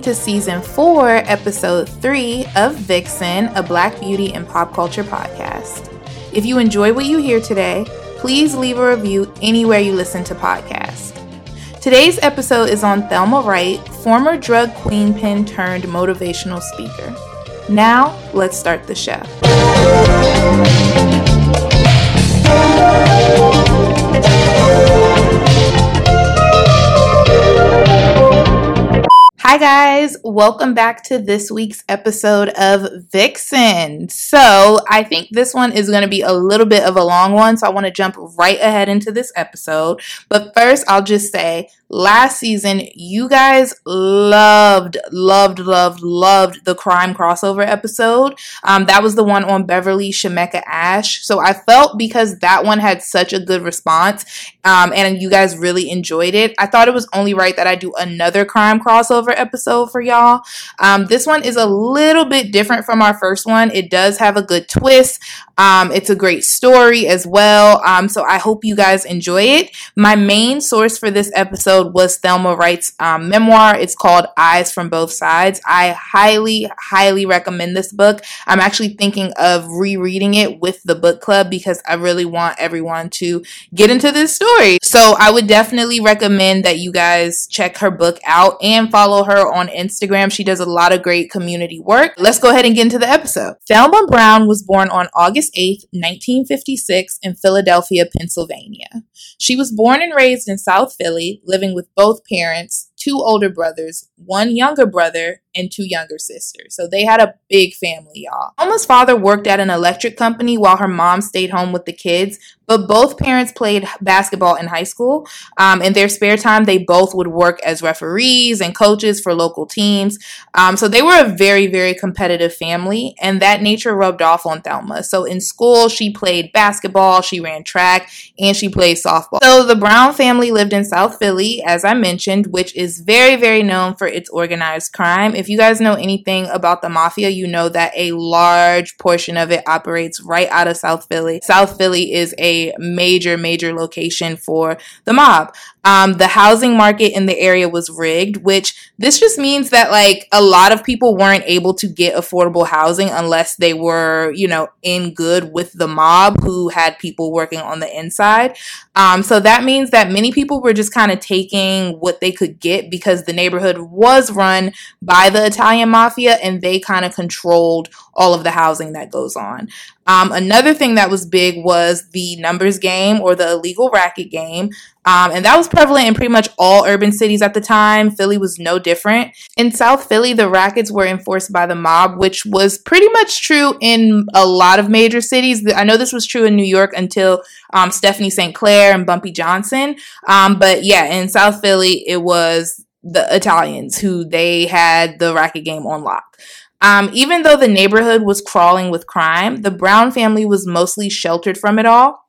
to season four, episode three of Vixen, a Black beauty and pop culture podcast. If you enjoy what you hear today, please leave a review anywhere you listen to podcasts. Today's episode is on Thelma Wright, former drug queen pin turned motivational speaker. Now, let's start the show. Hi, guys. Welcome back to this week's episode of Vixen. So, I think this one is going to be a little bit of a long one, so I want to jump right ahead into this episode. But first, I'll just say last season, you guys loved, loved, loved, loved the crime crossover episode. Um, that was the one on Beverly Shemeka Ash. So I felt because that one had such a good response um, and you guys really enjoyed it, I thought it was only right that I do another crime crossover episode for y'all. Um, this one is a little bit different from our first one. It does have a good twist. Um, it's a great story as well. Um, so I hope you guys enjoy it. My main source for this episode was Thelma Wright's um, memoir. It's called Eyes from Both Sides. I highly, highly recommend this book. I'm actually thinking of rereading it with the book club because I really want everyone to get into this story. So I would definitely recommend that you guys check her book out and follow her on Instagram. She does a lot of great community work. Let's go ahead and get into the episode. Thelma Brown was born on August August 8, 1956, in Philadelphia, Pennsylvania. She was born and raised in South Philly, living with both parents, two older brothers, one younger brother, and two younger sisters. So they had a big family, y'all. Thelma's father worked at an electric company while her mom stayed home with the kids, but both parents played basketball in high school. Um, in their spare time, they both would work as referees and coaches for local teams. Um, so they were a very, very competitive family, and that nature rubbed off on Thelma. So in school, she played basketball, she ran track, and she played softball. So the Brown family lived in South Philly, as I mentioned, which is very, very known for its organized crime. If you guys know anything about the mafia, you know that a large portion of it operates right out of South Philly. South Philly is a major, major location for the mob. Um, the housing market in the area was rigged, which this just means that like a lot of people weren't able to get affordable housing unless they were, you know, in good with the mob who had people working on the inside. Um, so that means that many people were just kind of taking what they could get because the neighborhood was run by the Italian mafia and they kind of controlled all of the housing that goes on. Um, another thing that was big was the numbers game or the illegal racket game. Um, and that was prevalent in pretty much all urban cities at the time. Philly was no different. In South Philly, the rackets were enforced by the mob, which was pretty much true in a lot of major cities. I know this was true in New York until um, Stephanie St. Clair and Bumpy Johnson. Um, but yeah, in South Philly, it was the Italians who they had the racket game on lock. Um, even though the neighborhood was crawling with crime, the Brown family was mostly sheltered from it all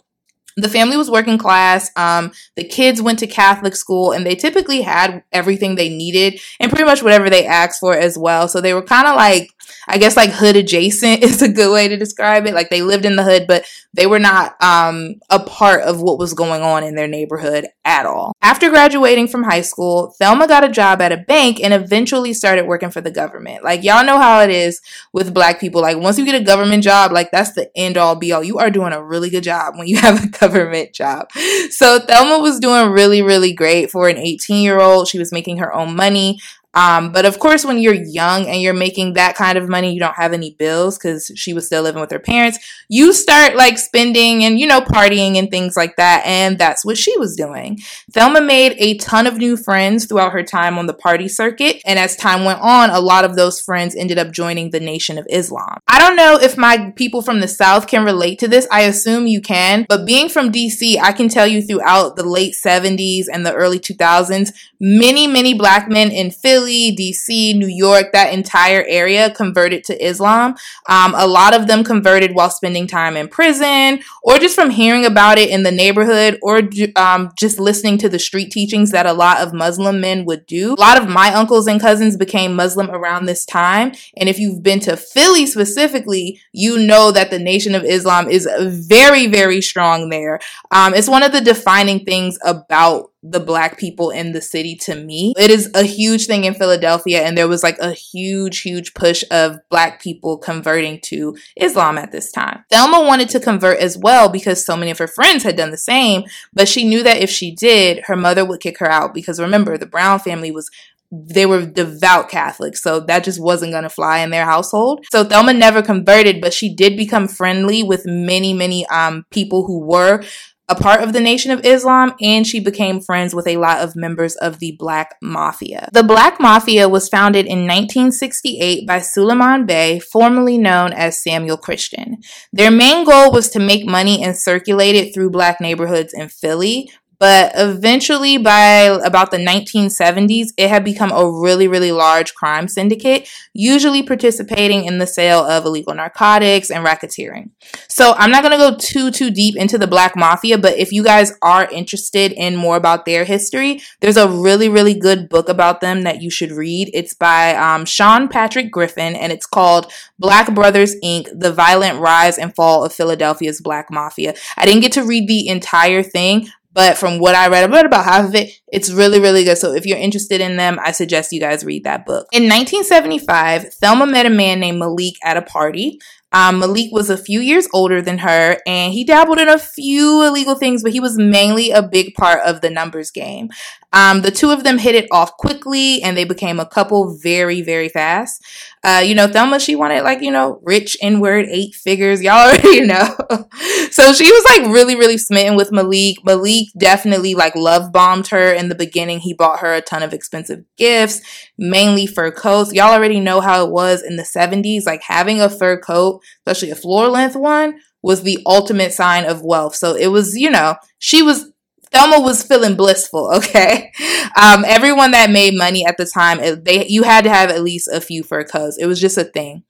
the family was working class. Um, the kids went to Catholic school and they typically had everything they needed and pretty much whatever they asked for as well. So they were kind of like I guess like hood adjacent is a good way to describe it. Like they lived in the hood, but they were not um, a part of what was going on in their neighborhood at all. After graduating from high school, Thelma got a job at a bank and eventually started working for the government. Like y'all know how it is with black people. Like once you get a government job, like that's the end all be all. You are doing a really good job when you have a government job. So Thelma was doing really, really great for an 18 year old. She was making her own money. Um, but of course, when you're young and you're making that kind of money, you don't have any bills because she was still living with her parents. You start like spending and, you know, partying and things like that. And that's what she was doing. Thelma made a ton of new friends throughout her time on the party circuit. And as time went on, a lot of those friends ended up joining the Nation of Islam. I don't know if my people from the South can relate to this. I assume you can. But being from DC, I can tell you throughout the late 70s and the early 2000s, many, many black men in Philly Philly, DC, New York, that entire area converted to Islam. Um, a lot of them converted while spending time in prison or just from hearing about it in the neighborhood or um, just listening to the street teachings that a lot of Muslim men would do. A lot of my uncles and cousins became Muslim around this time. And if you've been to Philly specifically, you know that the Nation of Islam is very, very strong there. Um, it's one of the defining things about the black people in the city to me. It is a huge thing in Philadelphia, and there was like a huge, huge push of black people converting to Islam at this time. Thelma wanted to convert as well because so many of her friends had done the same, but she knew that if she did, her mother would kick her out because remember, the Brown family was they were devout Catholics, so that just wasn't going to fly in their household. So Thelma never converted, but she did become friendly with many, many um, people who were a part of the Nation of Islam, and she became friends with a lot of members of the Black Mafia. The Black Mafia was founded in 1968 by Suleiman Bey, formerly known as Samuel Christian. Their main goal was to make money and circulate it through black neighborhoods in Philly, but eventually, by about the 1970s, it had become a really, really large crime syndicate, usually participating in the sale of illegal narcotics and racketeering. So I'm not going to go too, too deep into the Black Mafia, but if you guys are interested in more about their history, there's a really, really good book about them that you should read. It's by um, Sean Patrick Griffin, and it's called Black Brothers Inc. The Violent Rise and Fall of Philadelphia's Black Mafia. I didn't get to read the entire thing, but from what I read, I read about half of it. It's really, really good. So if you're interested in them, I suggest you guys read that book. In 1975, Thelma met a man named Malik at a party. Um, Malik was a few years older than her, and he dabbled in a few illegal things, but he was mainly a big part of the numbers game. Um, the two of them hit it off quickly, and they became a couple very, very fast. Uh, you know, Thelma, she wanted like, you know, rich N-word eight figures. Y'all already know. so she was like really, really smitten with Malik. Malik definitely like love bombed her in the beginning. He bought her a ton of expensive gifts, mainly fur coats. Y'all already know how it was in the 70s. Like having a fur coat, especially a floor length one, was the ultimate sign of wealth. So it was, you know, she was Thelma was feeling blissful. Okay, um, everyone that made money at the time, they you had to have at least a few fur coats. It was just a thing.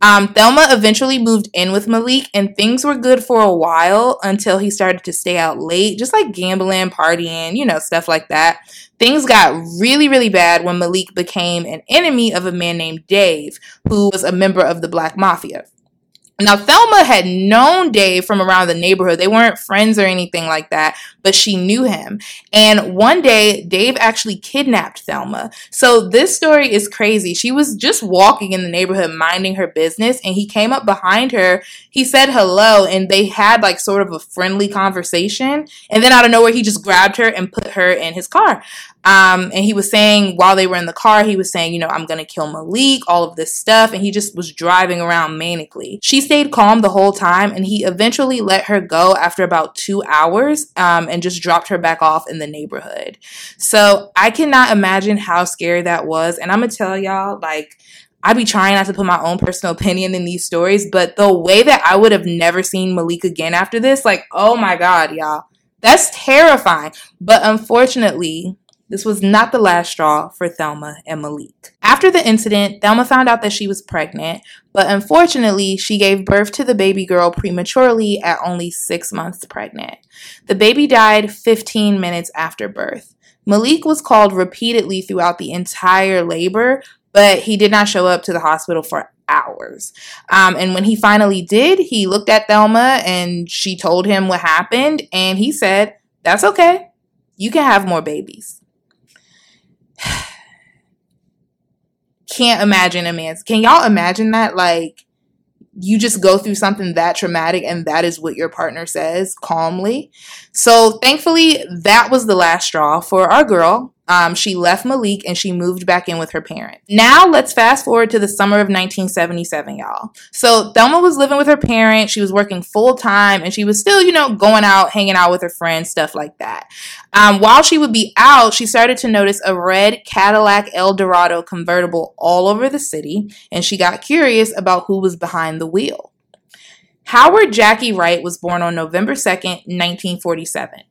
Um, Thelma eventually moved in with Malik, and things were good for a while until he started to stay out late, just like gambling, partying, you know, stuff like that. Things got really, really bad when Malik became an enemy of a man named Dave, who was a member of the Black Mafia. Now, Thelma had known Dave from around the neighborhood. They weren't friends or anything like that, but she knew him. And one day, Dave actually kidnapped Thelma. So this story is crazy. She was just walking in the neighborhood, minding her business, and he came up behind her. He said hello, and they had like sort of a friendly conversation. And then out of nowhere, he just grabbed her and put her in his car. Um, and he was saying while they were in the car, he was saying, you know, I'm gonna kill Malik, all of this stuff, and he just was driving around manically. She stayed calm the whole time, and he eventually let her go after about two hours, um, and just dropped her back off in the neighborhood. So I cannot imagine how scary that was, and I'm gonna tell y'all, like. I be trying not to put my own personal opinion in these stories, but the way that I would have never seen Malik again after this, like, oh my God, y'all. That's terrifying. But unfortunately, this was not the last straw for Thelma and Malik. After the incident, Thelma found out that she was pregnant, but unfortunately, she gave birth to the baby girl prematurely at only six months pregnant. The baby died 15 minutes after birth. Malik was called repeatedly throughout the entire labor, but he did not show up to the hospital for hours. Um, and when he finally did, he looked at Thelma and she told him what happened, and he said, That's okay. You can have more babies. Can't imagine a man's. Can y'all imagine that? Like, you just go through something that traumatic and that is what your partner says calmly. So, thankfully, that was the last straw for our girl. Um, she left Malik and she moved back in with her parents. Now let's fast forward to the summer of 1977, y'all. So Thelma was living with her parents. She was working full time and she was still, you know, going out, hanging out with her friends, stuff like that. Um, while she would be out, she started to notice a red Cadillac Eldorado convertible all over the city and she got curious about who was behind the wheel. Howard Jackie Wright was born on November 2nd, 1947.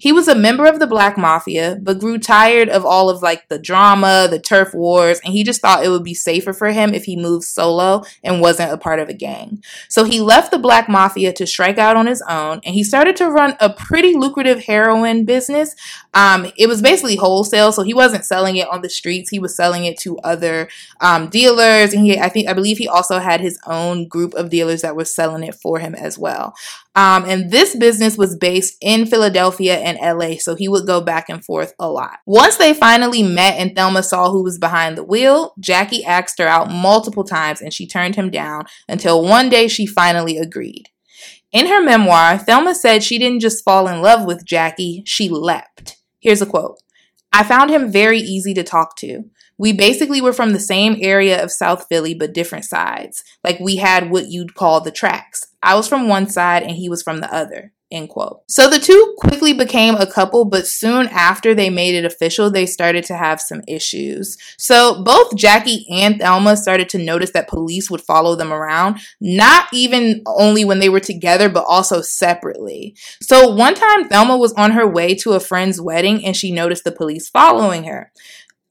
He was a member of the Black Mafia, but grew tired of all of like the drama, the turf wars, and he just thought it would be safer for him if he moved solo and wasn't a part of a gang. So he left the Black Mafia to strike out on his own, and he started to run a pretty lucrative heroin business. Um, it was basically wholesale, so he wasn't selling it on the streets; he was selling it to other um, dealers, and he, I think, I believe he also had his own group of dealers that were selling it for him as well. Um, and this business was based in Philadelphia and LA, so he would go back and forth a lot. Once they finally met and Thelma saw who was behind the wheel, Jackie asked her out multiple times and she turned him down until one day she finally agreed. In her memoir, Thelma said she didn't just fall in love with Jackie, she leapt. Here's a quote I found him very easy to talk to. We basically were from the same area of South Philly, but different sides. Like we had what you'd call the tracks. I was from one side and he was from the other. End quote. So the two quickly became a couple, but soon after they made it official, they started to have some issues. So both Jackie and Thelma started to notice that police would follow them around, not even only when they were together, but also separately. So one time, Thelma was on her way to a friend's wedding and she noticed the police following her.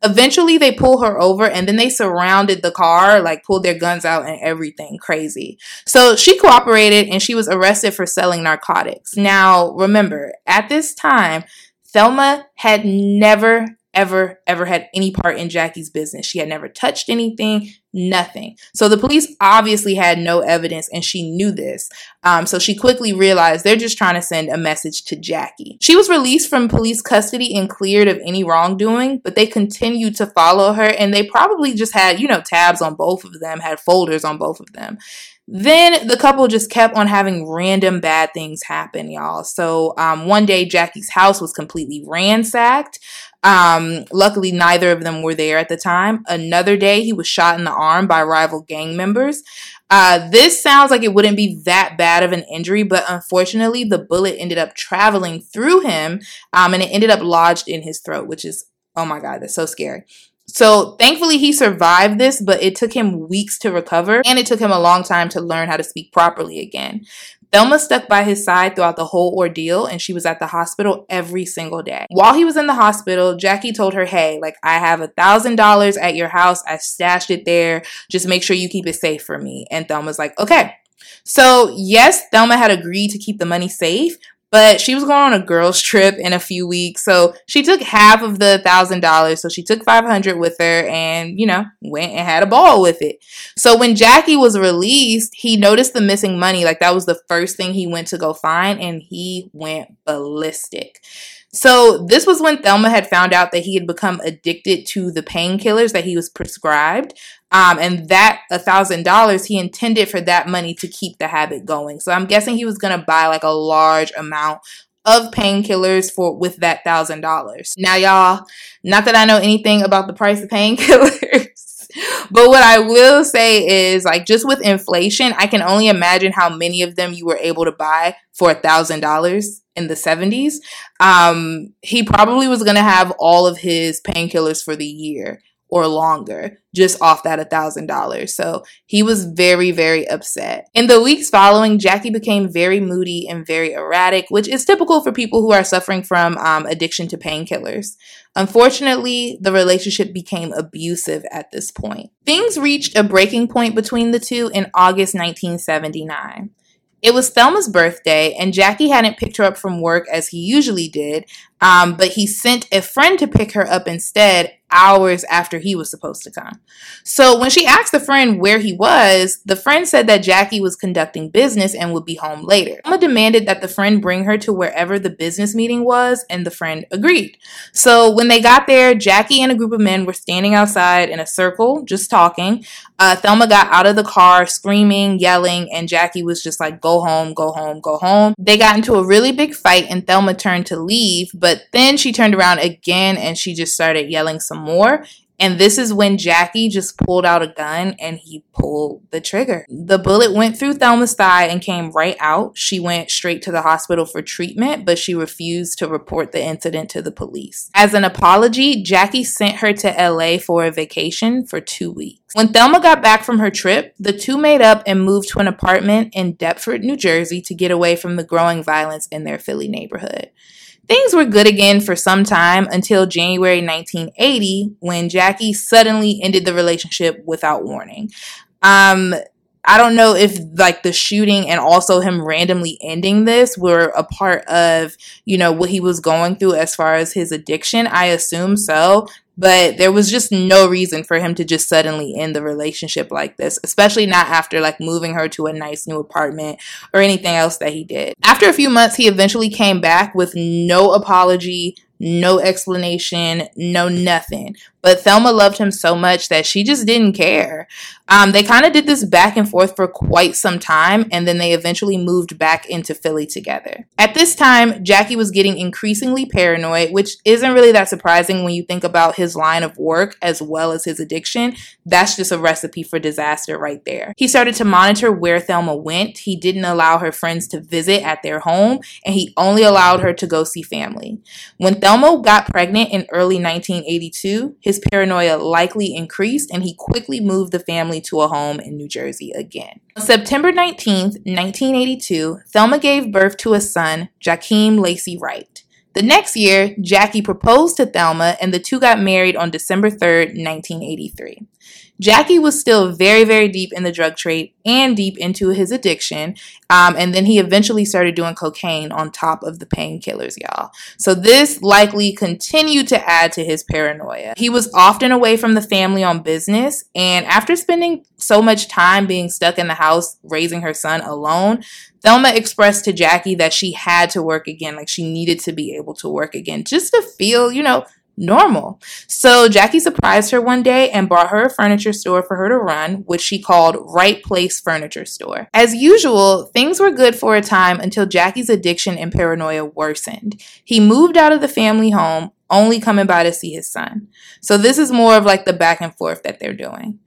Eventually, they pull her over and then they surrounded the car, like pulled their guns out and everything crazy. So she cooperated and she was arrested for selling narcotics. Now, remember, at this time, Thelma had never ever, ever had any part in Jackie's business. She had never touched anything, nothing. So the police obviously had no evidence and she knew this. Um, so she quickly realized they're just trying to send a message to Jackie. She was released from police custody and cleared of any wrongdoing, but they continued to follow her and they probably just had, you know, tabs on both of them, had folders on both of them. Then the couple just kept on having random bad things happen, y'all. So um, one day, Jackie's house was completely ransacked. Um, luckily, neither of them were there at the time. Another day, he was shot in the arm by rival gang members. Uh, this sounds like it wouldn't be that bad of an injury, but unfortunately, the bullet ended up traveling through him um, and it ended up lodged in his throat, which is, oh my God, that's so scary. So thankfully he survived this, but it took him weeks to recover and it took him a long time to learn how to speak properly again. Thelma stuck by his side throughout the whole ordeal and she was at the hospital every single day. While he was in the hospital, Jackie told her, Hey, like I have a thousand dollars at your house. I stashed it there. Just make sure you keep it safe for me. And Thelma's like, Okay. So, yes, Thelma had agreed to keep the money safe, but she was going on a girls trip in a few weeks. So she took half of the thousand dollars. So she took 500 with her and you know went and had a ball with it. So when jackie was released he noticed the missing money. Like that was the first thing he went to go find and he went ballistic. So this was when Thelma had found out that he had become addicted to the painkillers that he was prescribed. Um, and that a thousand dollars he intended for that money to keep the habit going. So I'm guessing he was gonna buy like a large amount of painkillers for with that thousand dollars. Now, y'all, not that I know anything about the price of painkillers, but what I will say is like just with inflation, I can only imagine how many of them you were able to buy for a thousand dollars in the 70s. Um, he probably was gonna have all of his painkillers for the year or longer just off that $1,000. So he was very, very upset. In the weeks following, Jackie became very moody and very erratic, which is typical for people who are suffering from um, addiction to painkillers. Unfortunately, the relationship became abusive at this point. Things reached a breaking point between the two in August 1979. It was Thelma's birthday, and Jackie hadn't picked her up from work as he usually did, um, but he sent a friend to pick her up instead hours after he was supposed to come. So when she asked the friend where he was, the friend said that Jackie was conducting business and would be home later. Thelma demanded that the friend bring her to wherever the business meeting was, and the friend agreed. So when they got there, Jackie and a group of men were standing outside in a circle, just talking. Uh, Thelma got out of the car screaming, yelling, and Jackie was just like, go home, go home, go home. They got into a really big fight, and Thelma turned to leave, but then she turned around again and she just started yelling some more. And this is when Jackie just pulled out a gun and he pulled the trigger. The bullet went through Thelma's thigh and came right out. She went straight to the hospital for treatment, but she refused to report the incident to the police. As an apology, Jackie sent her to LA for a vacation for two weeks. When Thelma got back from her trip, the two made up and moved to an apartment in Deptford, New Jersey to get away from the growing violence in their Philly neighborhood. Things were good again for some time until January 1980 when Jackie suddenly ended the relationship without warning. Um, I don't know if like the shooting and also him randomly ending this were a part of, you know, what he was going through as far as his addiction. I assume so, but there was just no reason for him to just suddenly end the relationship like this, especially not after like moving her to a nice new apartment or anything else that he did. After a few months, he eventually came back with no apology, no explanation, no nothing. But Thelma loved him so much that she just didn't care. Um, they kind of did this back and forth for quite some time, and then they eventually moved back into Philly together. At this time, Jackie was getting increasingly paranoid, which isn't really that surprising when you think about his line of work as well as his addiction. That's just a recipe for disaster right there. He started to monitor where Thelma went. He didn't allow her friends to visit at their home, and he only allowed her to go see family. When Thelma got pregnant in early 1982, his paranoia likely increased, and he quickly moved the family to a home in New Jersey again. On September 19, 1982, Thelma gave birth to a son, Jakeem Lacey Wright. The next year, Jackie proposed to Thelma and the two got married on December 3, 1983. Jackie was still very, very deep in the drug trade and deep into his addiction. Um, and then he eventually started doing cocaine on top of the painkillers, y'all. So this likely continued to add to his paranoia. He was often away from the family on business. And after spending so much time being stuck in the house raising her son alone, Thelma expressed to Jackie that she had to work again, like she needed to be able to work again just to feel, you know, normal. So Jackie surprised her one day and bought her a furniture store for her to run, which she called Right Place Furniture Store. As usual, things were good for a time until Jackie's addiction and paranoia worsened. He moved out of the family home, only coming by to see his son. So this is more of like the back and forth that they're doing.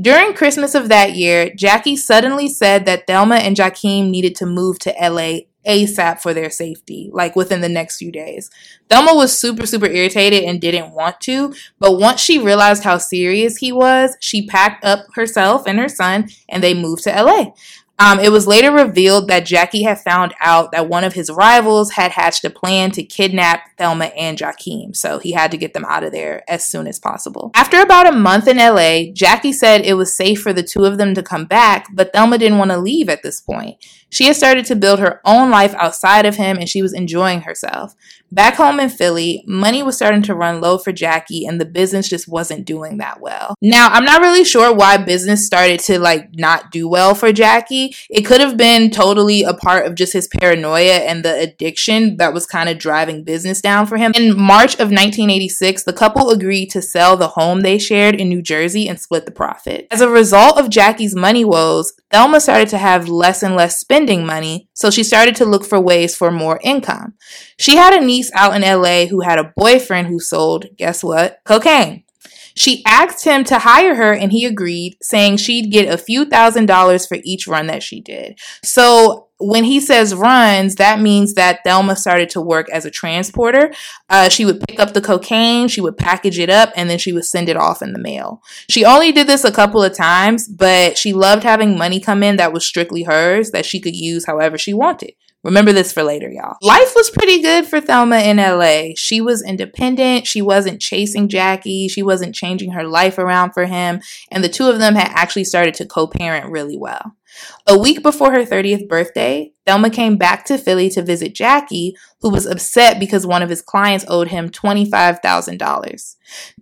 During Christmas of that year, Jackie suddenly said that Thelma and Jakeem needed to move to LA ASAP for their safety, like within the next few days. Thelma was super, super irritated and didn't want to, but once she realized how serious he was, she packed up herself and her son and they moved to LA. Um, it was later revealed that Jackie had found out that one of his rivals had hatched a plan to kidnap Thelma and Jakeem, so he had to get them out of there as soon as possible. After about a month in LA, Jackie said it was safe for the two of them to come back, but Thelma didn't want to leave at this point. She had started to build her own life outside of him and she was enjoying herself. Back home in Philly, money was starting to run low for Jackie and the business just wasn't doing that well. Now, I'm not really sure why business started to like not do well for Jackie. It could have been totally a part of just his paranoia and the addiction that was kind of driving business down for him. In March of 1986, the couple agreed to sell the home they shared in New Jersey and split the profit. As a result of Jackie's money woes, Thelma started to have less and less spending money, so she started to look for ways for more income. She had a niece out in LA who had a boyfriend who sold, guess what? Cocaine. She asked him to hire her and he agreed, saying she'd get a few thousand dollars for each run that she did. So when he says runs, that means that Thelma started to work as a transporter. Uh, she would pick up the cocaine, she would package it up, and then she would send it off in the mail. She only did this a couple of times, but she loved having money come in that was strictly hers that she could use however she wanted. Remember this for later, y'all. Life was pretty good for Thelma in LA. She was independent. She wasn't chasing Jackie. She wasn't changing her life around for him. And the two of them had actually started to co parent really well. A week before her 30th birthday, Thelma came back to Philly to visit Jackie, who was upset because one of his clients owed him $25,000.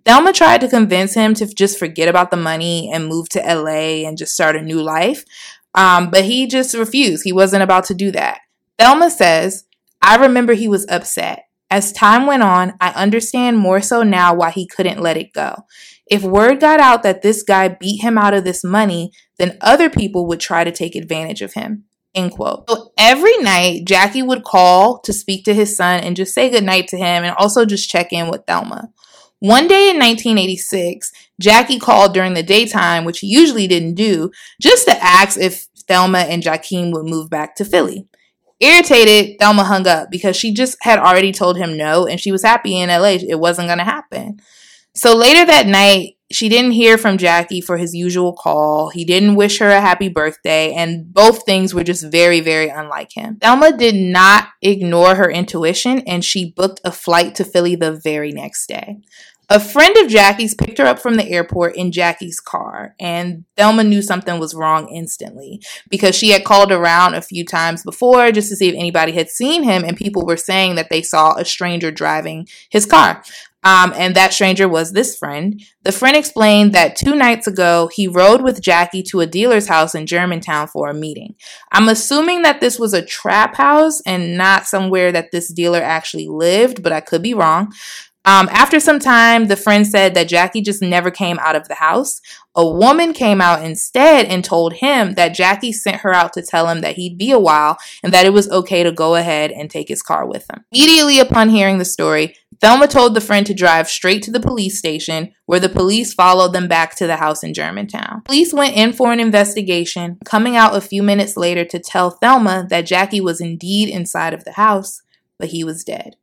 Thelma tried to convince him to just forget about the money and move to LA and just start a new life, um, but he just refused. He wasn't about to do that. Thelma says, I remember he was upset. As time went on, I understand more so now why he couldn't let it go. If word got out that this guy beat him out of this money, then other people would try to take advantage of him. End quote. So every night, Jackie would call to speak to his son and just say goodnight to him and also just check in with Thelma. One day in 1986, Jackie called during the daytime, which he usually didn't do, just to ask if Thelma and Jakeem would move back to Philly. Irritated, Thelma hung up because she just had already told him no and she was happy in LA. It wasn't going to happen. So later that night, she didn't hear from Jackie for his usual call. He didn't wish her a happy birthday, and both things were just very, very unlike him. Thelma did not ignore her intuition and she booked a flight to Philly the very next day. A friend of Jackie's picked her up from the airport in Jackie's car, and Thelma knew something was wrong instantly because she had called around a few times before just to see if anybody had seen him, and people were saying that they saw a stranger driving his car. Um, and that stranger was this friend. The friend explained that two nights ago, he rode with Jackie to a dealer's house in Germantown for a meeting. I'm assuming that this was a trap house and not somewhere that this dealer actually lived, but I could be wrong. Um, after some time, the friend said that Jackie just never came out of the house. A woman came out instead and told him that Jackie sent her out to tell him that he'd be a while and that it was okay to go ahead and take his car with him. Immediately upon hearing the story, Thelma told the friend to drive straight to the police station, where the police followed them back to the house in Germantown. Police went in for an investigation, coming out a few minutes later to tell Thelma that Jackie was indeed inside of the house, but he was dead.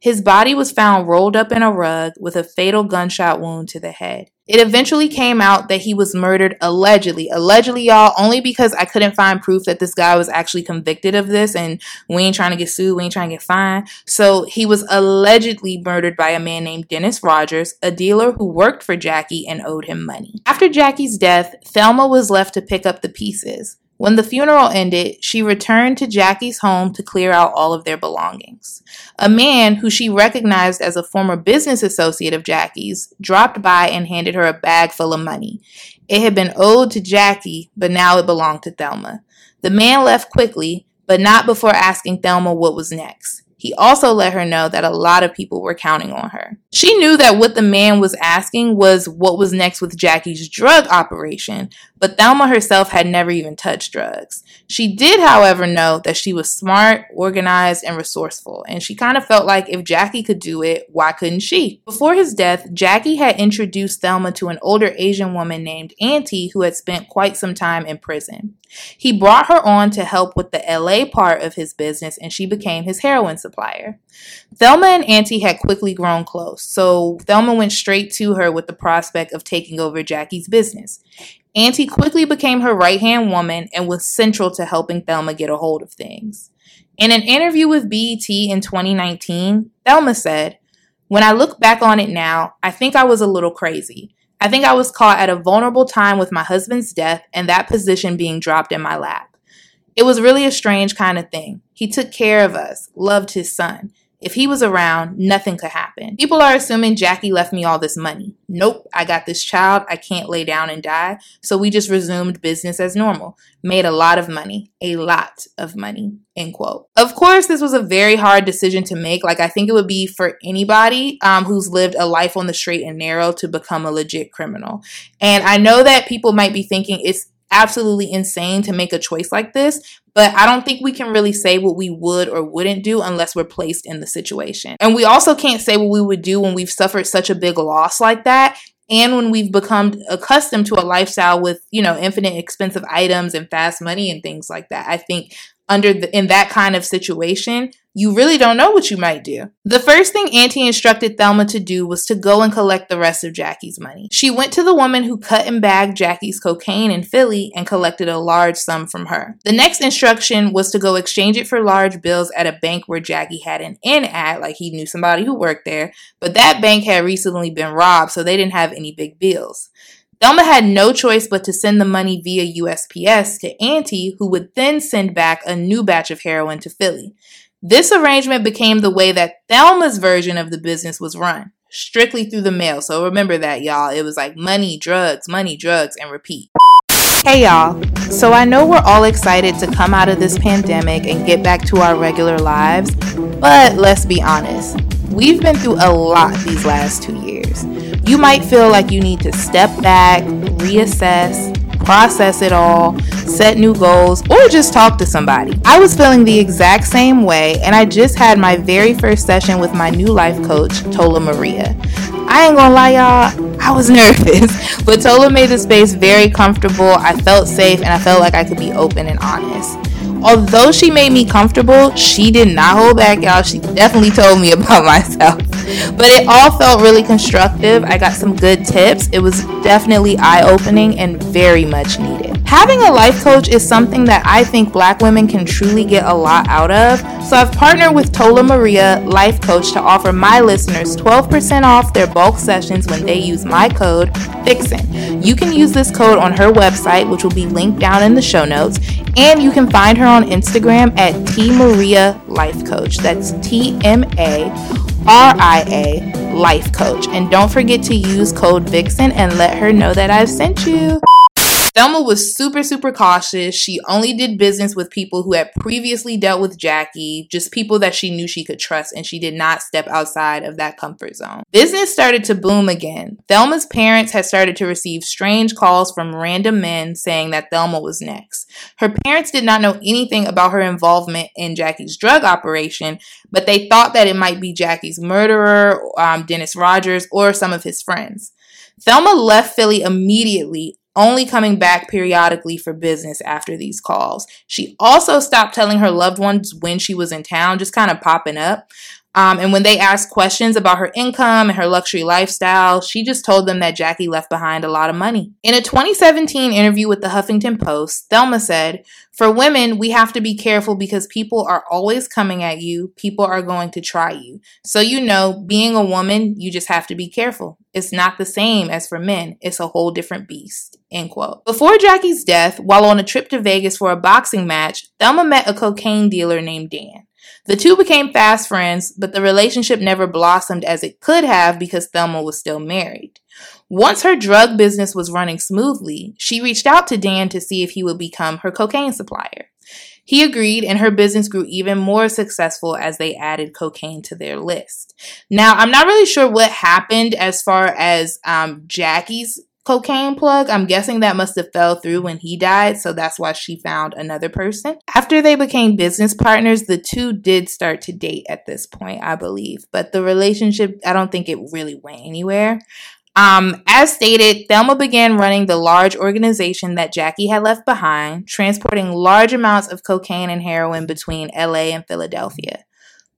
His body was found rolled up in a rug with a fatal gunshot wound to the head. It eventually came out that he was murdered allegedly. Allegedly, y'all, only because I couldn't find proof that this guy was actually convicted of this and we ain't trying to get sued, we ain't trying to get fined. So he was allegedly murdered by a man named Dennis Rogers, a dealer who worked for Jackie and owed him money. After Jackie's death, Thelma was left to pick up the pieces. When the funeral ended, she returned to Jackie's home to clear out all of their belongings. A man who she recognized as a former business associate of Jackie's dropped by and handed her a bag full of money. It had been owed to Jackie, but now it belonged to Thelma. The man left quickly, but not before asking Thelma what was next. He also let her know that a lot of people were counting on her. She knew that what the man was asking was what was next with Jackie's drug operation, but Thelma herself had never even touched drugs. She did, however, know that she was smart, organized, and resourceful, and she kind of felt like if Jackie could do it, why couldn't she? Before his death, Jackie had introduced Thelma to an older Asian woman named Auntie who had spent quite some time in prison. He brought her on to help with the LA part of his business, and she became his heroin supplier. Thelma and Auntie had quickly grown close, so Thelma went straight to her with the prospect of taking over Jackie's business. Auntie quickly became her right hand woman and was central to helping Thelma get a hold of things. In an interview with BET in 2019, Thelma said, When I look back on it now, I think I was a little crazy. I think I was caught at a vulnerable time with my husband's death and that position being dropped in my lap. It was really a strange kind of thing. He took care of us, loved his son. If he was around, nothing could happen. People are assuming Jackie left me all this money. Nope, I got this child. I can't lay down and die. So we just resumed business as normal. Made a lot of money. A lot of money. End quote. Of course, this was a very hard decision to make. Like, I think it would be for anybody um, who's lived a life on the straight and narrow to become a legit criminal. And I know that people might be thinking it's absolutely insane to make a choice like this, but I don't think we can really say what we would or wouldn't do unless we're placed in the situation. And we also can't say what we would do when we've suffered such a big loss like that and when we've become accustomed to a lifestyle with you know infinite expensive items and fast money and things like that i think under the, in that kind of situation you really don't know what you might do. The first thing Auntie instructed Thelma to do was to go and collect the rest of Jackie's money. She went to the woman who cut and bagged Jackie's cocaine in Philly and collected a large sum from her. The next instruction was to go exchange it for large bills at a bank where Jackie had an in at, like he knew somebody who worked there, but that bank had recently been robbed, so they didn't have any big bills. Thelma had no choice but to send the money via USPS to Auntie, who would then send back a new batch of heroin to Philly. This arrangement became the way that Thelma's version of the business was run, strictly through the mail. So remember that, y'all. It was like money, drugs, money, drugs, and repeat. Hey y'all, so I know we're all excited to come out of this pandemic and get back to our regular lives, but let's be honest, we've been through a lot these last two years. You might feel like you need to step back, reassess, process it all, set new goals, or just talk to somebody. I was feeling the exact same way, and I just had my very first session with my new life coach, Tola Maria. I ain't gonna lie, y'all, I was nervous, but Tola made the space very comfortable. I felt safe, and I felt like I could be open and honest. Although she made me comfortable, she did not hold back, y'all. She definitely told me about myself. But it all felt really constructive. I got some good tips. It was definitely eye opening and very much needed. Having a life coach is something that I think black women can truly get a lot out of. So I've partnered with Tola Maria Life Coach to offer my listeners 12% off their bulk sessions when they use my code VIXEN. You can use this code on her website, which will be linked down in the show notes, and you can find her on Instagram at T Maria Life Coach. That's T M A R I A Life Coach. And don't forget to use code VIXEN and let her know that I've sent you. Thelma was super, super cautious. She only did business with people who had previously dealt with Jackie, just people that she knew she could trust, and she did not step outside of that comfort zone. Business started to boom again. Thelma's parents had started to receive strange calls from random men saying that Thelma was next. Her parents did not know anything about her involvement in Jackie's drug operation, but they thought that it might be Jackie's murderer, um, Dennis Rogers, or some of his friends. Thelma left Philly immediately, only coming back periodically for business after these calls. She also stopped telling her loved ones when she was in town, just kind of popping up. Um, and when they asked questions about her income and her luxury lifestyle, she just told them that Jackie left behind a lot of money. In a 2017 interview with the Huffington Post, Thelma said, For women, we have to be careful because people are always coming at you, people are going to try you. So, you know, being a woman, you just have to be careful. It's not the same as for men, it's a whole different beast. End quote. Before Jackie's death, while on a trip to Vegas for a boxing match, Thelma met a cocaine dealer named Dan. The two became fast friends, but the relationship never blossomed as it could have because Thelma was still married. Once her drug business was running smoothly, she reached out to Dan to see if he would become her cocaine supplier. He agreed, and her business grew even more successful as they added cocaine to their list. Now, I'm not really sure what happened as far as um, Jackie's cocaine plug. I'm guessing that must have fell through when he died, so that's why she found another person. After they became business partners, the two did start to date at this point, I believe, but the relationship, I don't think it really went anywhere. Um, as stated, Thelma began running the large organization that Jackie had left behind, transporting large amounts of cocaine and heroin between LA and Philadelphia.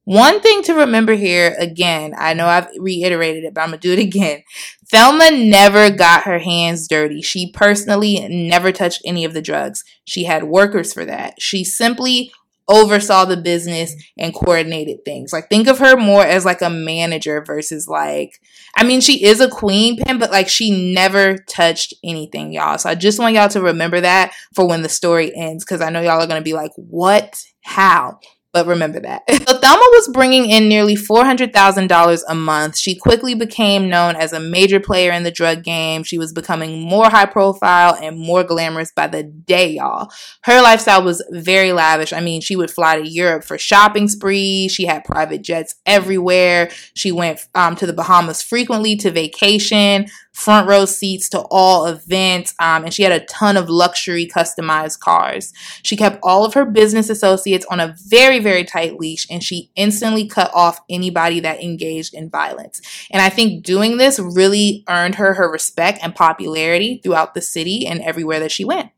One thing to remember here, again, I know I've reiterated it, but I'm to do it again. Thelma never got her hands dirty. She personally never touched any of the drugs. She had workers for that. She simply oversaw the business and coordinated things. Like think of her more as like a manager versus like I mean she is a queen pin but like she never touched anything y'all. So I just want y'all to remember that for when the story ends cuz I know y'all are going to be like what how but remember that. so Thelma was bringing in nearly $400,000 a month. She quickly became known as a major player in the drug game. She was becoming more high profile and more glamorous by the day, y'all. Her lifestyle was very lavish. I mean, she would fly to Europe for shopping sprees. She had private jets everywhere. She went um, to the Bahamas frequently to vacation front row seats to all events, um, and she had a ton of luxury customized cars. She kept all of her business associates on a very, very tight leash, and she instantly cut off anybody that engaged in violence. And I think doing this really earned her her respect and popularity throughout the city and everywhere that she went.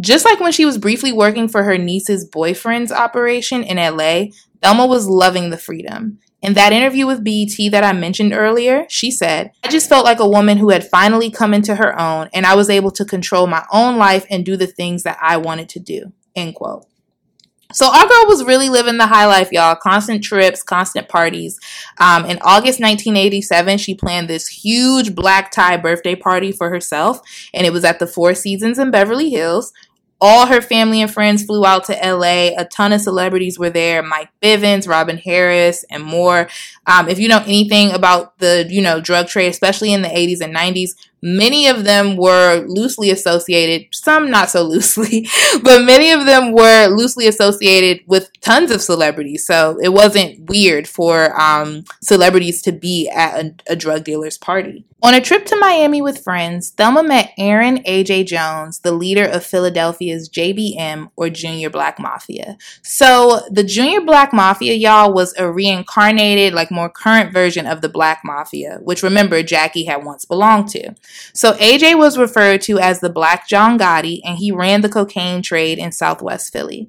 Just like when she was briefly working for her niece's boyfriend's operation in LA, Thelma was loving the freedom. In that interview with BET that I mentioned earlier, she said, I just felt like a woman who had finally come into her own and I was able to control my own life and do the things that I wanted to do. End quote. So our girl was really living the high life, y'all. Constant trips, constant parties. Um, in August 1987, she planned this huge black tie birthday party for herself, and it was at the Four Seasons in Beverly Hills. All her family and friends flew out to LA. A ton of celebrities were there Mike Bivins, Robin Harris, and more. Um, if you know anything about the, you know, drug trade, especially in the 80s and 90s, Many of them were loosely associated, some not so loosely, but many of them were loosely associated with tons of celebrities. So it wasn't weird for um, celebrities to be at a, a drug dealer's party. On a trip to Miami with friends, Thelma met Aaron A.J. Jones, the leader of Philadelphia's JBM or Junior Black Mafia. So the Junior Black Mafia, y'all, was a reincarnated, like more current version of the Black Mafia, which remember Jackie had once belonged to. So AJ was referred to as the Black John Gotti, and he ran the cocaine trade in Southwest Philly.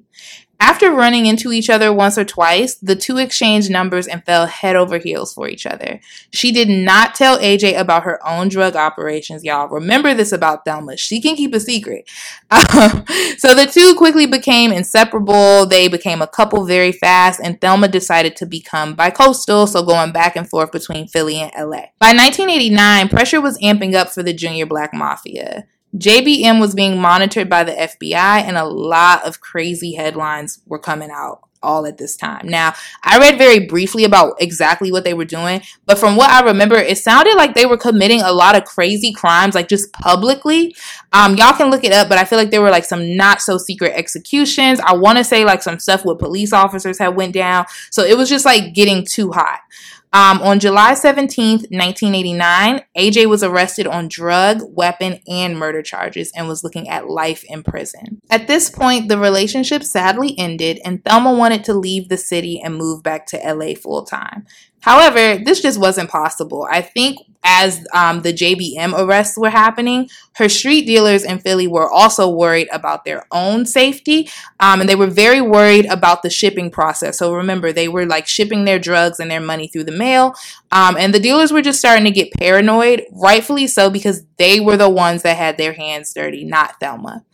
After running into each other once or twice, the two exchanged numbers and fell head over heels for each other. She did not tell AJ about her own drug operations, y'all. Remember this about Thelma. She can keep a secret. Um, so the two quickly became inseparable. They became a couple very fast, and Thelma decided to become bicoastal, so going back and forth between Philly and LA. By 1989, pressure was amping up for the Junior Black Mafia. JBM was being monitored by the FBI, and a lot of crazy headlines were coming out all at this time. Now, I read very briefly about exactly what they were doing, but from what I remember, it sounded like they were committing a lot of crazy crimes, like just publicly. Um, y'all can look it up, but I feel like there were like some not so secret executions. I want to say like some stuff with police officers had went down, so it was just like getting too hot. Um, on July 17th, 1989, AJ was arrested on drug, weapon, and murder charges and was looking at life in prison. At this point, the relationship sadly ended, and Thelma wanted to leave the city and move back to LA full time. However, this just wasn't possible. I think as um, the JBM arrests were happening, her street dealers in Philly were also worried about their own safety. Um, and they were very worried about the shipping process. So remember, they were like shipping their drugs and their money through the mail. Um, and the dealers were just starting to get paranoid, rightfully so, because they were the ones that had their hands dirty, not Thelma.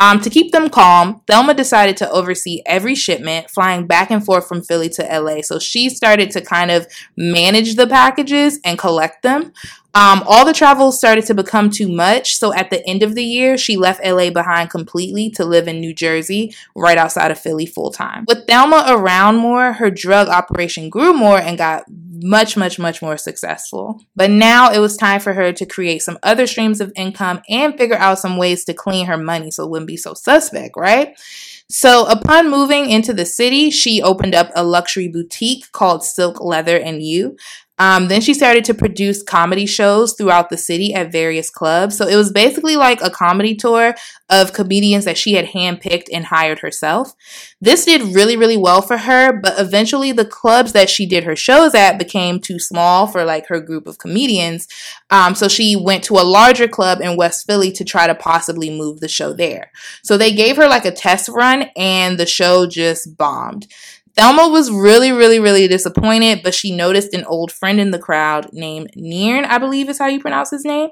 Um, to keep them calm, Thelma decided to oversee every shipment, flying back and forth from Philly to LA. So she started to kind of manage the packages and collect them. Um, all the travel started to become too much. So at the end of the year, she left LA behind completely to live in New Jersey, right outside of Philly full time. With Thelma around more, her drug operation grew more and got much, much, much more successful. But now it was time for her to create some other streams of income and figure out some ways to clean her money so it wouldn't be so suspect, right? So, upon moving into the city, she opened up a luxury boutique called Silk Leather and You. Um, then she started to produce comedy shows throughout the city at various clubs. So it was basically like a comedy tour of comedians that she had handpicked and hired herself. This did really, really well for her, but eventually the clubs that she did her shows at became too small for like her group of comedians. Um, so she went to a larger club in West Philly to try to possibly move the show there. So they gave her like a test run and the show just bombed. Thelma was really, really, really disappointed, but she noticed an old friend in the crowd named Niern, I believe is how you pronounce his name.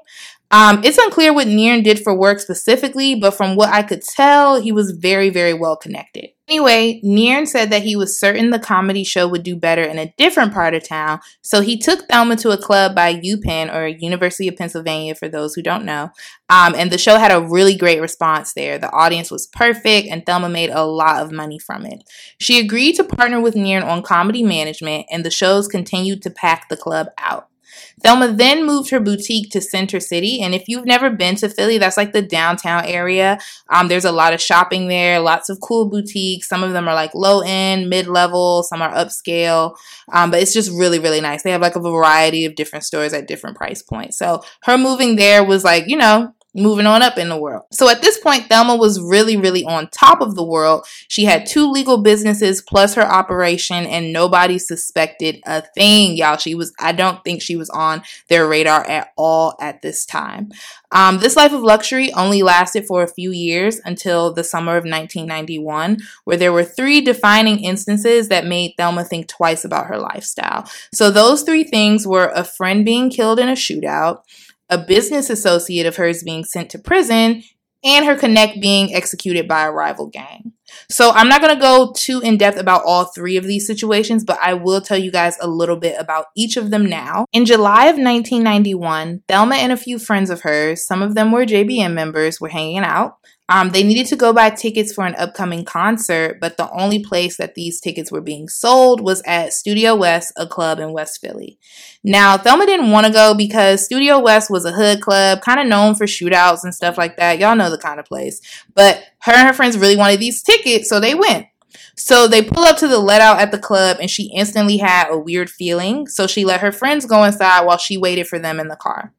Um, it's unclear what Niern did for work specifically, but from what I could tell, he was very, very well connected. Anyway, Niern said that he was certain the comedy show would do better in a different part of town, so he took Thelma to a club by UPenn, or University of Pennsylvania for those who don't know. Um, and the show had a really great response there. The audience was perfect, and Thelma made a lot of money from it. She agreed to partner with Niern on comedy management, and the shows continued to pack the club out. Thelma then moved her boutique to Center City. And if you've never been to Philly, that's like the downtown area. Um, there's a lot of shopping there, lots of cool boutiques. Some of them are like low end, mid level, some are upscale. Um, but it's just really, really nice. They have like a variety of different stores at different price points. So her moving there was like, you know, moving on up in the world. So at this point, Thelma was really, really on top of the world. She had two legal businesses plus her operation, and nobody suspected a thing, y'all. She was, I don't think she was on their radar at all at this time. Um, this life of luxury only lasted for a few years until the summer of 1991, where there were three defining instances that made Thelma think twice about her lifestyle. So those three things were a friend being killed in a shootout, a business associate of hers being sent to prison, and her connect being executed by a rival gang. So I'm not going to go too in depth about all three of these situations, but I will tell you guys a little bit about each of them now. In July of 1991, Thelma and a few friends of hers, some of them were JBM members, were hanging out. Um, they needed to go buy tickets for an upcoming concert, but the only place that these tickets were being sold was at Studio West, a club in West Philly. Now, Thelma didn't want to go because Studio West was a hood club, kind of known for shootouts and stuff like that. Y'all know the kind of place. But her and her friends really wanted these tickets, so they went. So they pull up to the let out at the club, and she instantly had a weird feeling. So she let her friends go inside while she waited for them in the car.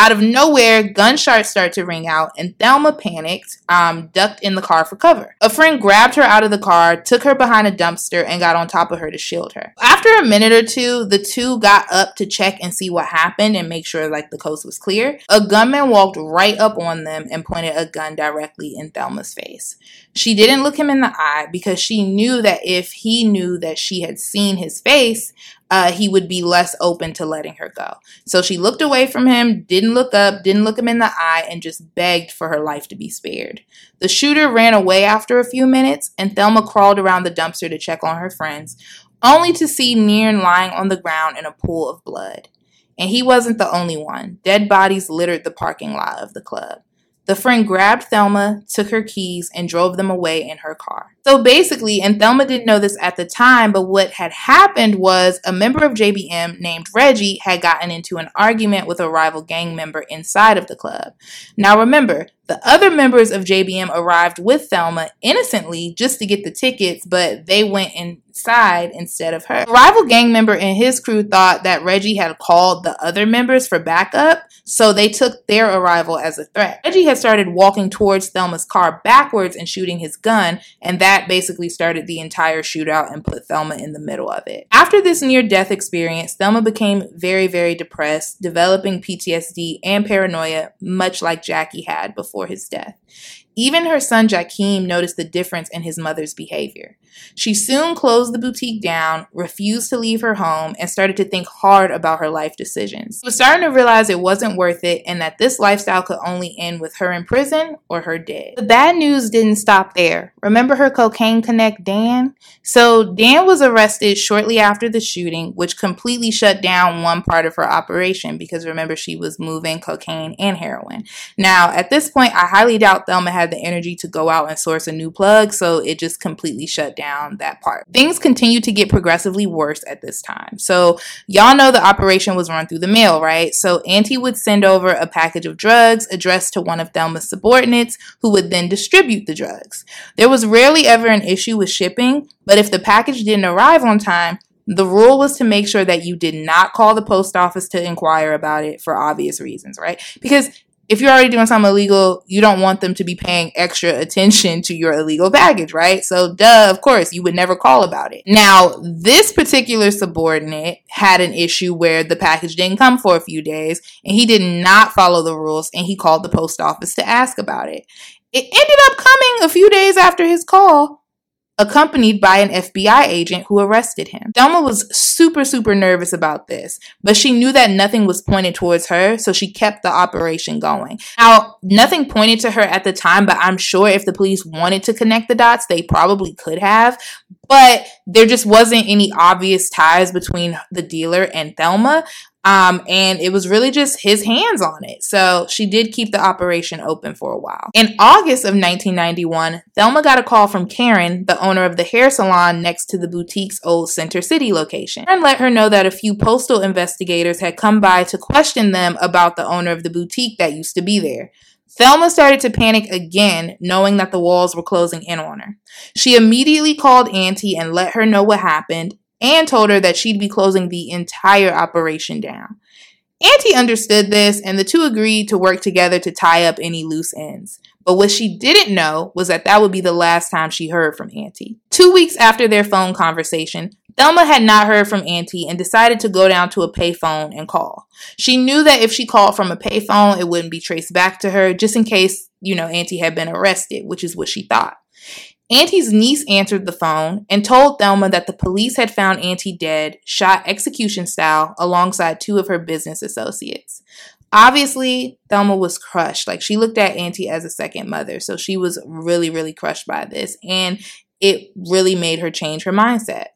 Out of nowhere, gunshots start to ring out, and Thelma panicked, um, ducked in the car for cover. A friend grabbed her out of the car, took her behind a dumpster, and got on top of her to shield her. After a minute or two, the two got up to check and see what happened and make sure like the coast was clear. A gunman walked right up on them and pointed a gun directly in Thelma's face. She didn't look him in the eye because she knew that if he knew that she had seen his face, uh, he would be less open to letting her go. So she looked away from him, didn't look up, didn't look him in the eye, and just begged for her life to be spared. The shooter ran away after a few minutes, and Thelma crawled around the dumpster to check on her friends, only to see Nearn lying on the ground in a pool of blood. And he wasn't the only one. Dead bodies littered the parking lot of the club. The friend grabbed Thelma, took her keys, and drove them away in her car. So basically, and Thelma didn't know this at the time, but what had happened was a member of JBM named Reggie had gotten into an argument with a rival gang member inside of the club. Now remember, the other members of JBM arrived with Thelma innocently just to get the tickets, but they went inside instead of her. A rival gang member and his crew thought that Reggie had called the other members for backup, so they took their arrival as a threat. Reggie had started walking towards Thelma's car backwards and shooting his gun, and that basically started the entire shootout and put Thelma in the middle of it. After this near death experience, Thelma became very, very depressed, developing PTSD and paranoia, much like Jackie had before his death. Even her son Jakeem noticed the difference in his mother's behavior. She soon closed the boutique down, refused to leave her home, and started to think hard about her life decisions. She was starting to realize it wasn't worth it and that this lifestyle could only end with her in prison or her dead. The bad news didn't stop there. Remember her cocaine connect, Dan? So, Dan was arrested shortly after the shooting, which completely shut down one part of her operation because remember, she was moving cocaine and heroin. Now, at this point, I highly doubt Thelma had the energy to go out and source a new plug, so it just completely shut down that part. Things continued to get progressively worse at this time. So, y'all know the operation was run through the mail, right? So, Auntie would send over a package of drugs addressed to one of Thelma's subordinates who would then distribute the drugs. There was rarely ever an issue with shipping, but if the package didn't arrive on time, the rule was to make sure that you did not call the post office to inquire about it for obvious reasons, right? Because if you're already doing something illegal, you don't want them to be paying extra attention to your illegal baggage, right? So, duh, of course, you would never call about it. Now, this particular subordinate had an issue where the package didn't come for a few days and he did not follow the rules and he called the post office to ask about it. It ended up coming a few days after his call, accompanied by an FBI agent who arrested him. Thelma was super, super nervous about this, but she knew that nothing was pointed towards her, so she kept the operation going. Now, nothing pointed to her at the time, but I'm sure if the police wanted to connect the dots, they probably could have. But there just wasn't any obvious ties between the dealer and Thelma. Um, and it was really just his hands on it. So she did keep the operation open for a while. In August of 1991, Thelma got a call from Karen, the owner of the hair salon next to the boutique's old Center City location. Karen let her know that a few postal investigators had come by to question them about the owner of the boutique that used to be there. Thelma started to panic again, knowing that the walls were closing in on her. She immediately called Auntie and let her know what happened, and told her that she'd be closing the entire operation down. Auntie understood this, and the two agreed to work together to tie up any loose ends. But what she didn't know was that that would be the last time she heard from Auntie. Two weeks after their phone conversation, Thelma had not heard from Auntie and decided to go down to a payphone and call. She knew that if she called from a payphone, it wouldn't be traced back to her, just in case, you know, Auntie had been arrested, which is what she thought. Auntie's niece answered the phone and told Thelma that the police had found Auntie dead, shot execution style, alongside two of her business associates. Obviously, Thelma was crushed. Like she looked at Auntie as a second mother. So she was really, really crushed by this. And it really made her change her mindset.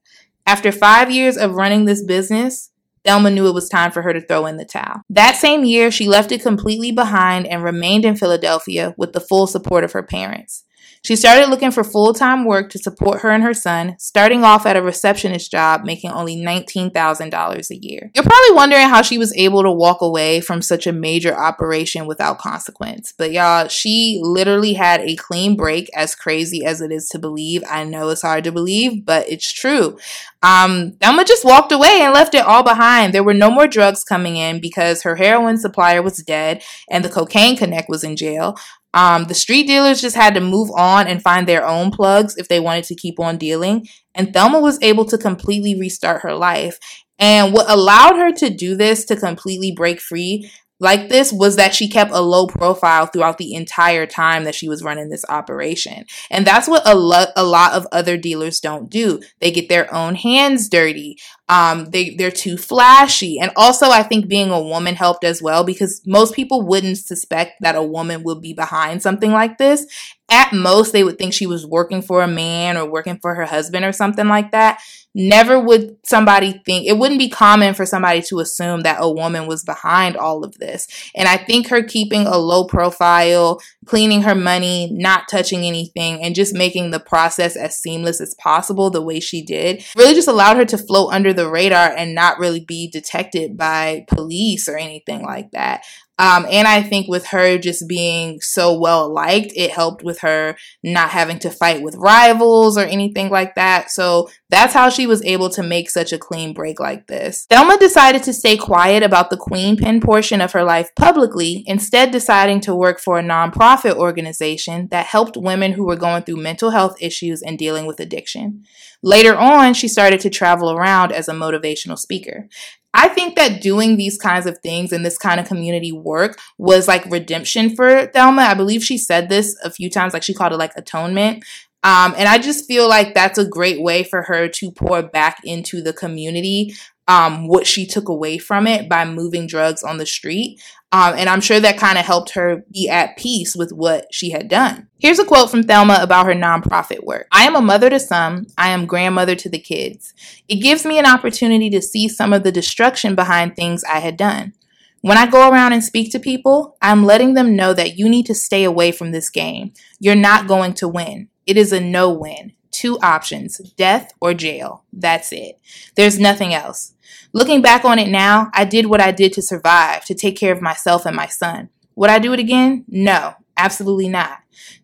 After five years of running this business, Thelma knew it was time for her to throw in the towel. That same year, she left it completely behind and remained in Philadelphia with the full support of her parents. She started looking for full time work to support her and her son, starting off at a receptionist job making only $19,000 a year. You're probably wondering how she was able to walk away from such a major operation without consequence. But y'all, she literally had a clean break, as crazy as it is to believe. I know it's hard to believe, but it's true. Um, Thelma just walked away and left it all behind. There were no more drugs coming in because her heroin supplier was dead and the cocaine connect was in jail. Um, the street dealers just had to move on and find their own plugs if they wanted to keep on dealing. And Thelma was able to completely restart her life. And what allowed her to do this to completely break free like this was that she kept a low profile throughout the entire time that she was running this operation. And that's what a, lo- a lot of other dealers don't do. They get their own hands dirty. Um, they, they're too flashy. And also, I think being a woman helped as well because most people wouldn't suspect that a woman would be behind something like this. At most, they would think she was working for a man or working for her husband or something like that never would somebody think it wouldn't be common for somebody to assume that a woman was behind all of this. And I think her keeping a low profile, cleaning her money, not touching anything, and just making the process as seamless as possible the way she did really just allowed her to float under the radar and not really be detected by police or anything like that. Um, and I think with her just being so well liked, it helped with her not having to fight with rivals or anything like that. So that's how she was able to make such a clean break like this. Thelma decided to stay quiet about the queen pin portion of her life publicly, instead, deciding to work for a nonprofit organization that helped women who were going through mental health issues and dealing with addiction. Later on, she started to travel around as a motivational speaker. I think that doing these kinds of things and this kind of community work was like redemption for Thelma. I believe she said this a few times, like she called it like atonement. Um, and I just feel like that's a great way for her to pour back into the community um, what she took away from it by moving drugs on the street. Um, and I'm sure that kind of helped her be at peace with what she had done. Here's a quote from Thelma about her nonprofit work I am a mother to some, I am grandmother to the kids. It gives me an opportunity to see some of the destruction behind things I had done. When I go around and speak to people, I'm letting them know that you need to stay away from this game. You're not going to win. It is a no win. Two options death or jail. That's it. There's nothing else. Looking back on it now, I did what I did to survive, to take care of myself and my son. Would I do it again? No, absolutely not.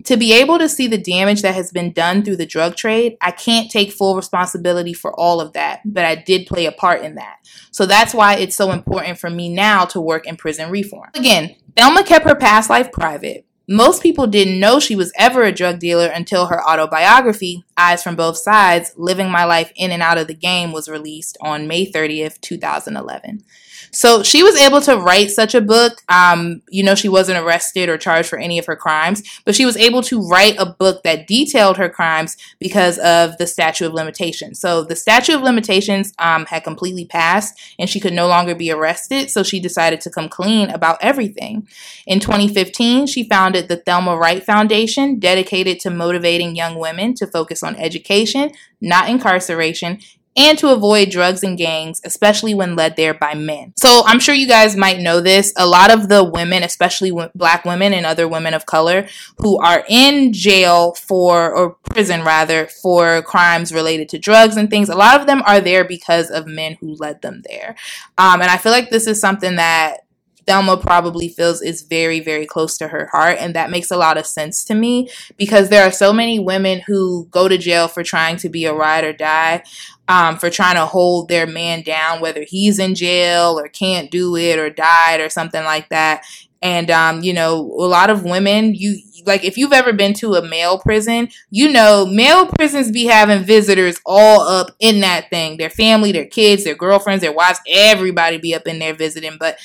To be able to see the damage that has been done through the drug trade, I can't take full responsibility for all of that, but I did play a part in that. So that's why it's so important for me now to work in prison reform. Again, Thelma kept her past life private, most people didn't know she was ever a drug dealer until her autobiography, Eyes from Both Sides Living My Life in and Out of the Game, was released on May 30th, 2011. So she was able to write such a book. Um, you know, she wasn't arrested or charged for any of her crimes, but she was able to write a book that detailed her crimes because of the statute of limitations. So the statute of limitations um, had completely passed and she could no longer be arrested. So she decided to come clean about everything. In 2015, she founded the Thelma Wright Foundation, dedicated to motivating young women to focus on education, not incarceration, and to avoid drugs and gangs, especially when led there by men. So I'm sure you guys might know this. A lot of the women, especially black women and other women of color who are in jail for, or prison rather, for crimes related to drugs and things, a lot of them are there because of men who led them there. Um, and I feel like this is something that Thelma probably feels is very, very close to her heart. And that makes a lot of sense to me because there are so many women who go to jail for trying to be a ride or die. Um, for trying to hold their man down, whether he's in jail or can't do it or died or something like that. And, um, you know, a lot of women, you like, if you've ever been to a male prison, you know, male prisons be having visitors all up in that thing. Their family, their kids, their girlfriends, their wives, everybody be up in there visiting. But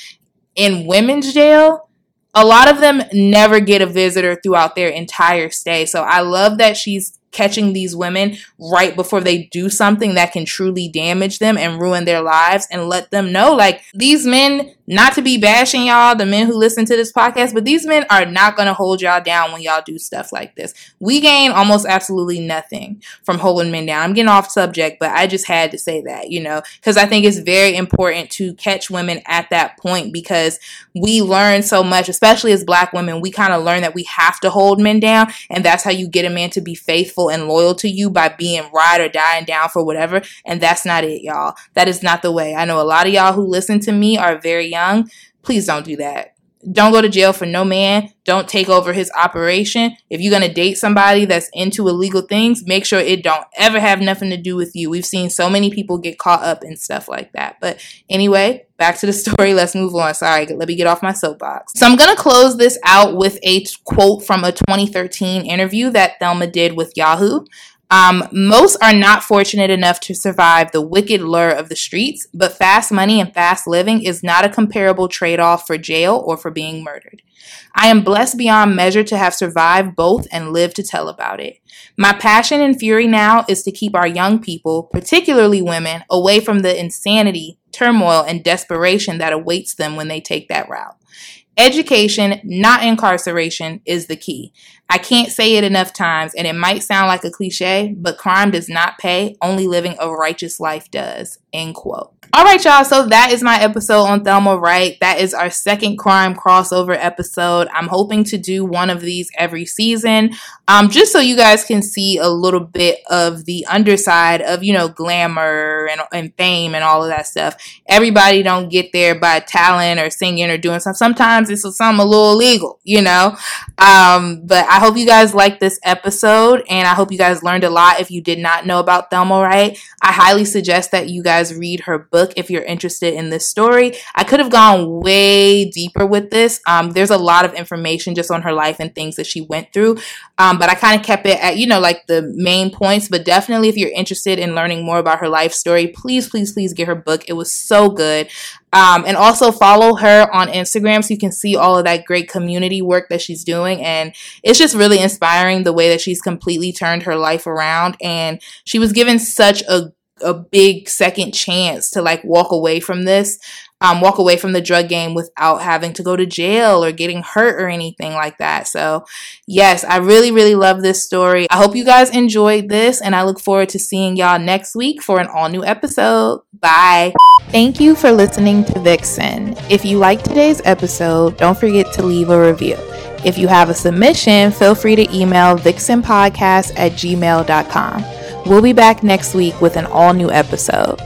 in women's jail, a lot of them never get a visitor throughout their entire stay. So I love that she's catching these women right before they do something that can truly damage them and ruin their lives and let them know like these men not to be bashing y'all, the men who listen to this podcast, but these men are not going to hold y'all down when y'all do stuff like this. We gain almost absolutely nothing from holding men down. I'm getting off subject, but I just had to say that, you know, because I think it's very important to catch women at that point because we learn so much, especially as black women. We kind of learn that we have to hold men down, and that's how you get a man to be faithful and loyal to you by being ride or dying down for whatever. And that's not it, y'all. That is not the way. I know a lot of y'all who listen to me are very young, please don't do that. Don't go to jail for no man. Don't take over his operation. If you're going to date somebody that's into illegal things, make sure it don't ever have nothing to do with you. We've seen so many people get caught up in stuff like that. But anyway, back to the story. Let's move on. Sorry, let me get off my soapbox. So I'm going to close this out with a quote from a 2013 interview that Thelma did with Yahoo. Um, most are not fortunate enough to survive the wicked lure of the streets, but fast money and fast living is not a comparable trade off for jail or for being murdered. I am blessed beyond measure to have survived both and lived to tell about it. My passion and fury now is to keep our young people, particularly women, away from the insanity, turmoil, and desperation that awaits them when they take that route. Education, not incarceration, is the key. I can't say it enough times, and it might sound like a cliche, but crime does not pay, only living a righteous life does. End quote. All right, y'all. So that is my episode on Thelma Wright. That is our second crime crossover episode. I'm hoping to do one of these every season, um, just so you guys can see a little bit of the underside of you know glamour and, and fame and all of that stuff. Everybody don't get there by talent or singing or doing something. Sometimes it's something a little illegal, you know. Um, but I hope you guys liked this episode, and I hope you guys learned a lot. If you did not know about Thelma Wright, I highly suggest that you guys read her book if you're interested in this story. I could have gone way deeper with this. Um, there's a lot of information just on her life and things that she went through. Um, but I kind of kept it at, you know, like the main points. But definitely, if you're interested in learning more about her life story, please, please, please get her book. It was so good. Um, and also follow her on Instagram so you can see all of that great community work that she's doing. And it's just really inspiring the way that she's completely turned her life around. And she was given such a a big second chance to like walk away from this um, walk away from the drug game without having to go to jail or getting hurt or anything like that. So, yes, I really, really love this story. I hope you guys enjoyed this, and I look forward to seeing y'all next week for an all new episode. Bye. Thank you for listening to Vixen. If you like today's episode, don't forget to leave a review. If you have a submission, feel free to email vixenpodcast at gmail.com. We'll be back next week with an all new episode.